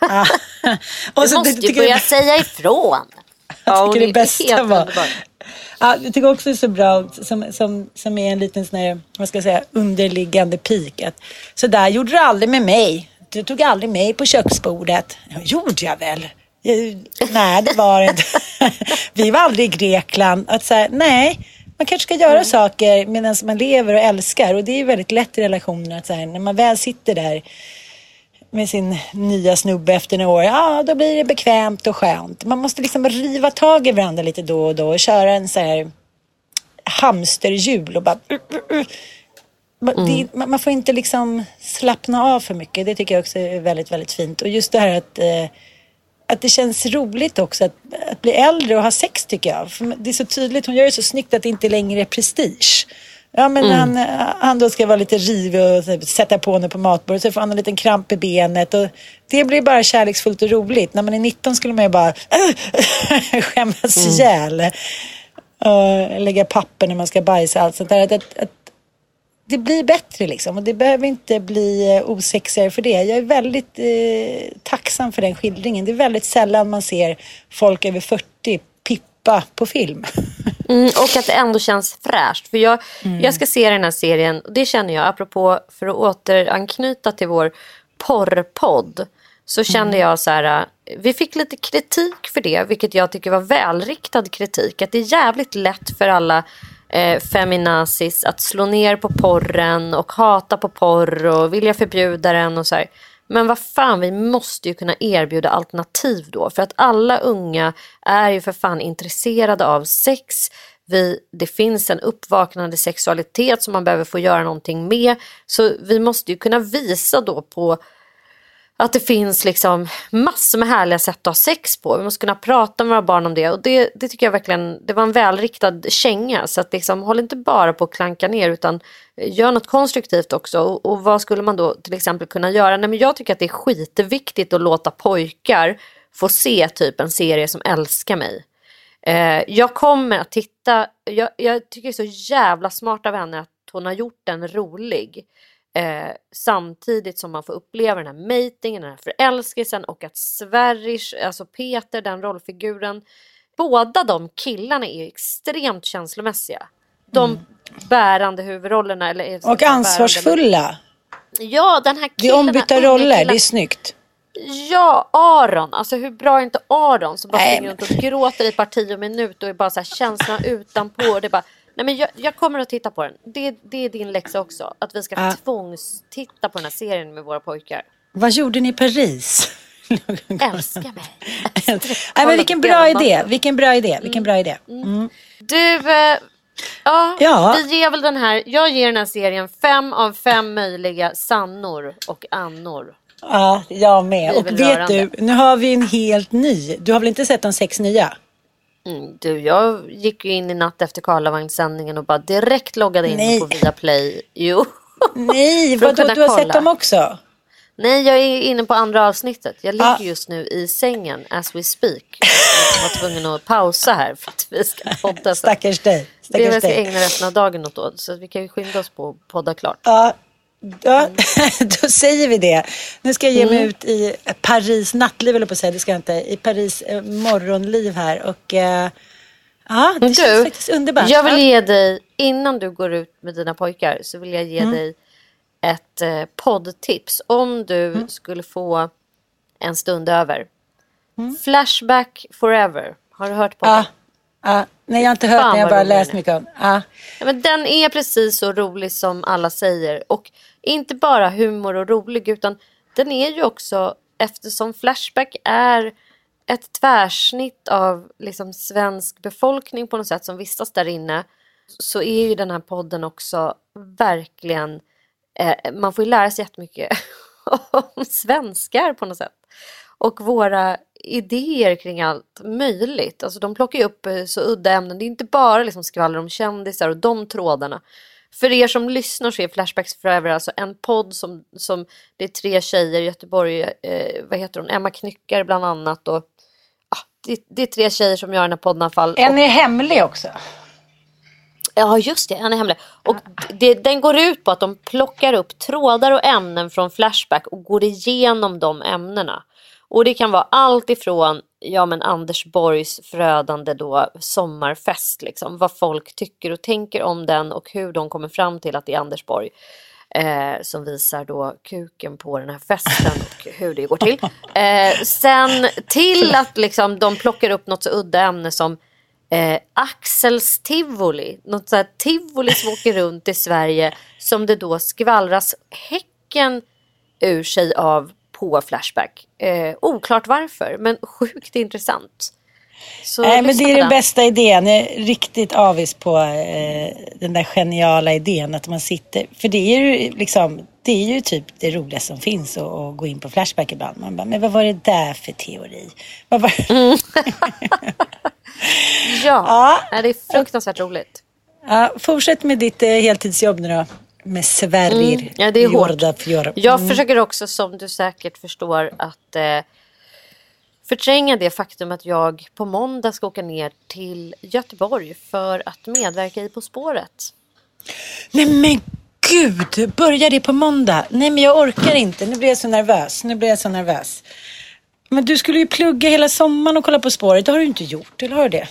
Ja. Och Du så måste ju jag- börja säga ifrån. Jag tycker det är bästa var... Ja, jag tycker också det är så bra, som, som, som är en liten sån här, vad ska jag säga, underliggande pik. Så där gjorde du aldrig med mig. Du tog aldrig mig på köksbordet. Ja, gjorde jag väl? Jag, nej, det var det inte. Vi var aldrig i Grekland. Att här, nej, man kanske ska göra Mm. saker medan man lever och älskar. Och det är ju väldigt lätt i relationer att så här, när man väl sitter där med sin nya snubbe efter några år, ja då blir det bekvämt och skönt. Man måste liksom riva tag i varandra lite då och då och köra en så här hamsterhjul och bara... Man- det, man, man får inte liksom slappna av för mycket. Det tycker jag också är väldigt, väldigt fint. Och just det här att, eh, att det känns roligt också att, att bli äldre och ha sex tycker jag. För det är så tydligt, hon gör det så snyggt att det inte längre är prestige. Ja men han, han då ska vara lite rivig och sätta på henne på matbordet så får han en liten kramp i benet. Och det blir bara kärleksfullt och roligt. När man är 19 skulle man ju bara skämmas ihjäl. Och lägga papper när man ska bajsa allt sånt där. Att, att, att det blir bättre liksom och det behöver inte bli eh, osexigare för det. Jag är väldigt eh, tacksam för den skildringen. Det är väldigt sällan man ser folk över 40 pippa på film. Mm, och att det ändå känns fräscht. För jag, jag ska se den här serien, och det känner jag, apropå för att återanknyta till vår porrpodd, så kände jag så här, äh, vi fick lite kritik för det, vilket jag tycker var välriktad kritik. Att det är jävligt lätt för alla eh, feminazis att slå ner på porren och hata på porr och vilja förbjuda den och så här. Men vad fan, vi måste ju kunna erbjuda alternativ då. För att alla unga är ju för fan intresserade av sex. Vi, det finns en uppvaknande sexualitet som man behöver få göra någonting med. Så vi måste ju kunna visa då på att det finns liksom massor med härliga sätt att ha sex på. Vi måste kunna prata med våra barn om det. Och det, det tycker jag verkligen, det var en välriktad känga. Så att liksom, håll inte bara på att klanka ner utan gör något konstruktivt också. Och, och vad skulle man då till exempel kunna göra? Nej, men jag tycker att det är skitviktigt att låta pojkar få se typ en serie som älskar mig. Eh, jag kommer att titta, jag, jag tycker det är så jävla smart av henne att hon har gjort den rolig. Eh, samtidigt som man får uppleva den här matingen, den här förälskelsen och att Sverris, alltså Peter, den rollfiguren, båda de killarna är extremt känslomässiga. De mm. bärande huvudrollerna. Eller, och ansvarsfulla. Ja, den här killen. Det är ombytta roller, det är snyggt. Ja, Aron. Alltså hur bra är inte Aron som bara springer runt och gråter i parti och minut och är bara så här känslorna utanpå. Det är bara, nej men jag, jag, kommer att titta på den. Det, det är din läxa också. Att vi ska ah. tvångstitta på den här serien med våra pojkar. Vad gjorde ni i Paris? Älska mig. nej, men vilken bra idé. Vilken bra idé. Vilken bra idé. Mm. Mm. Du, eh, ja, ja, vi ger väl den här. Jag ger den här serien fem av fem möjliga sannor och annor. Ja, jag med. Och vet rörande. du, nu har vi en helt ny. Du har väl inte sett de sex nya? Mm, du, jag gick ju in i natt efter Karlavagnssändningen och bara direkt loggade in Nej. på Viaplay. Jo. Nej, vadå, du har kolla. sett dem också? Nej, jag är inne på andra avsnittet. Jag ligger ah. just nu i sängen as we speak. Jag var tvungen att pausa här för att vi ska podda. Stackars dig. Stackars det jag ska ägna resten av dagen åt då. Så vi kan ju skynda oss på att podda klart. Ja, Ja, då säger vi det. Nu ska jag ge mig mm. ut i Paris nattliv, eller på att säga, det ska jag inte, i Paris eh, morgonliv här. Och eh, ja, det du, känns faktiskt underbart. Jag vill ge dig, innan du går ut med dina pojkar, så vill jag ge mm. dig ett eh, poddtips. Om du mm. skulle få en stund över. Mm. Flashback forever. Har du hört på ja. den? Ja. Nej, jag har inte hört den. Jag har bara läst mycket om ja. ja. men Den är precis så rolig som alla säger. Och inte bara humor och rolig utan den är ju också eftersom Flashback är ett tvärsnitt av liksom svensk befolkning på något sätt som vistas där inne så är ju den här podden också verkligen, eh, man får ju lära sig jättemycket om svenskar på något sätt. Och våra idéer kring allt möjligt. Alltså de plockar ju upp eh, så udda ämnen. Det är inte bara liksom skvaller om kändisar och de trådarna. För er som lyssnar så är Flashbacks Forever alltså en podd som, som det är tre tjejer i Göteborg, eh, vad heter hon, Emma Knyckare bland annat och ah, det, det, är tre tjejer som gör den här podden i alla fall. En är hemlig också. Ja just det, en är hemlig. Och det, den går ut på att de plockar upp trådar och ämnen från Flashback och går igenom de ämnena. Och det kan vara allt ifrån ja, men Anders Borgs förödande då sommarfest, liksom, vad folk tycker och tänker om den och hur de kommer fram till att det är Anders Borg. Eh, som visar då kuken på den här festen och hur det går till. Eh, sen till att liksom, de plockar upp något så udda ämne som eh, Axels tivoli. Något så här tivoli som åker runt i Sverige som det då skvallras häcken ur sig av på Flashback. Eh, oklart varför, men sjukt intressant. Så Nej, men det är den bästa idén. Jag är riktigt avis på eh, den där geniala idén att man sitter. För det är ju liksom, det är ju typ det roligaste som finns att, gå in på Flashback ibland. Man bara, men vad var det där för teori? Var... Mm. ja, ja, det är fruktansvärt roligt. Ja, fortsätt med ditt eh, heltidsjobb nu då med Sverrir. Mm, ja, det är hårt. Mm. Jag försöker också, som du säkert förstår, att eh, förtränga det faktum att jag på måndag ska åka ner till Göteborg för att medverka i På spåret. Nej men gud, börjar det på måndag? Nej men jag orkar inte, nu blir jag så nervös. Nu blir jag så nervös. Men du skulle ju plugga hela sommaren och kolla På spåret. Det har du inte gjort, eller har du det?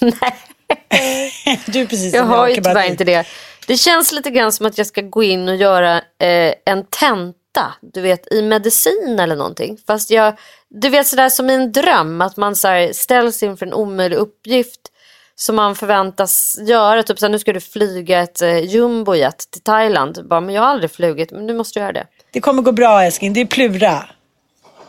Nej. du är precis jag har ju tyvärr inte det. Det känns lite grann som att jag ska gå in och göra eh, en tenta, du vet i medicin eller någonting. Fast jag, du vet sådär som i en dröm, att man så här, ställs inför en omöjlig uppgift som man förväntas göra. Typ så här, nu ska du flyga ett eh, jumbojet till Thailand. Bara, men jag har aldrig flugit, men nu måste du göra det. Det kommer gå bra älskling, det är Plura.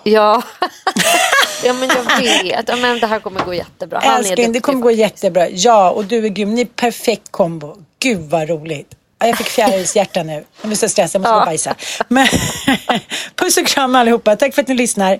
Ja. ja men jag vet. Ja, men det här kommer gå jättebra. Han älskling, det kommer gå jättebra. Ja, och du är grym. Ni är perfekt kombo. Gud vad roligt. Jag fick fjärilshjärta nu. Jag blir så stressad, jag måste ja. gå och bajsa. Men, puss och kram allihopa. Tack för att ni lyssnar.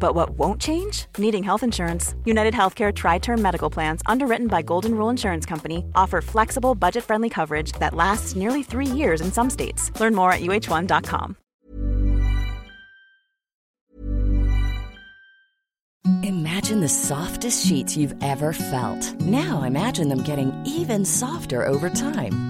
But what won't change? Needing health insurance. United Healthcare Tri Term Medical Plans, underwritten by Golden Rule Insurance Company, offer flexible, budget friendly coverage that lasts nearly three years in some states. Learn more at uh1.com. Imagine the softest sheets you've ever felt. Now imagine them getting even softer over time.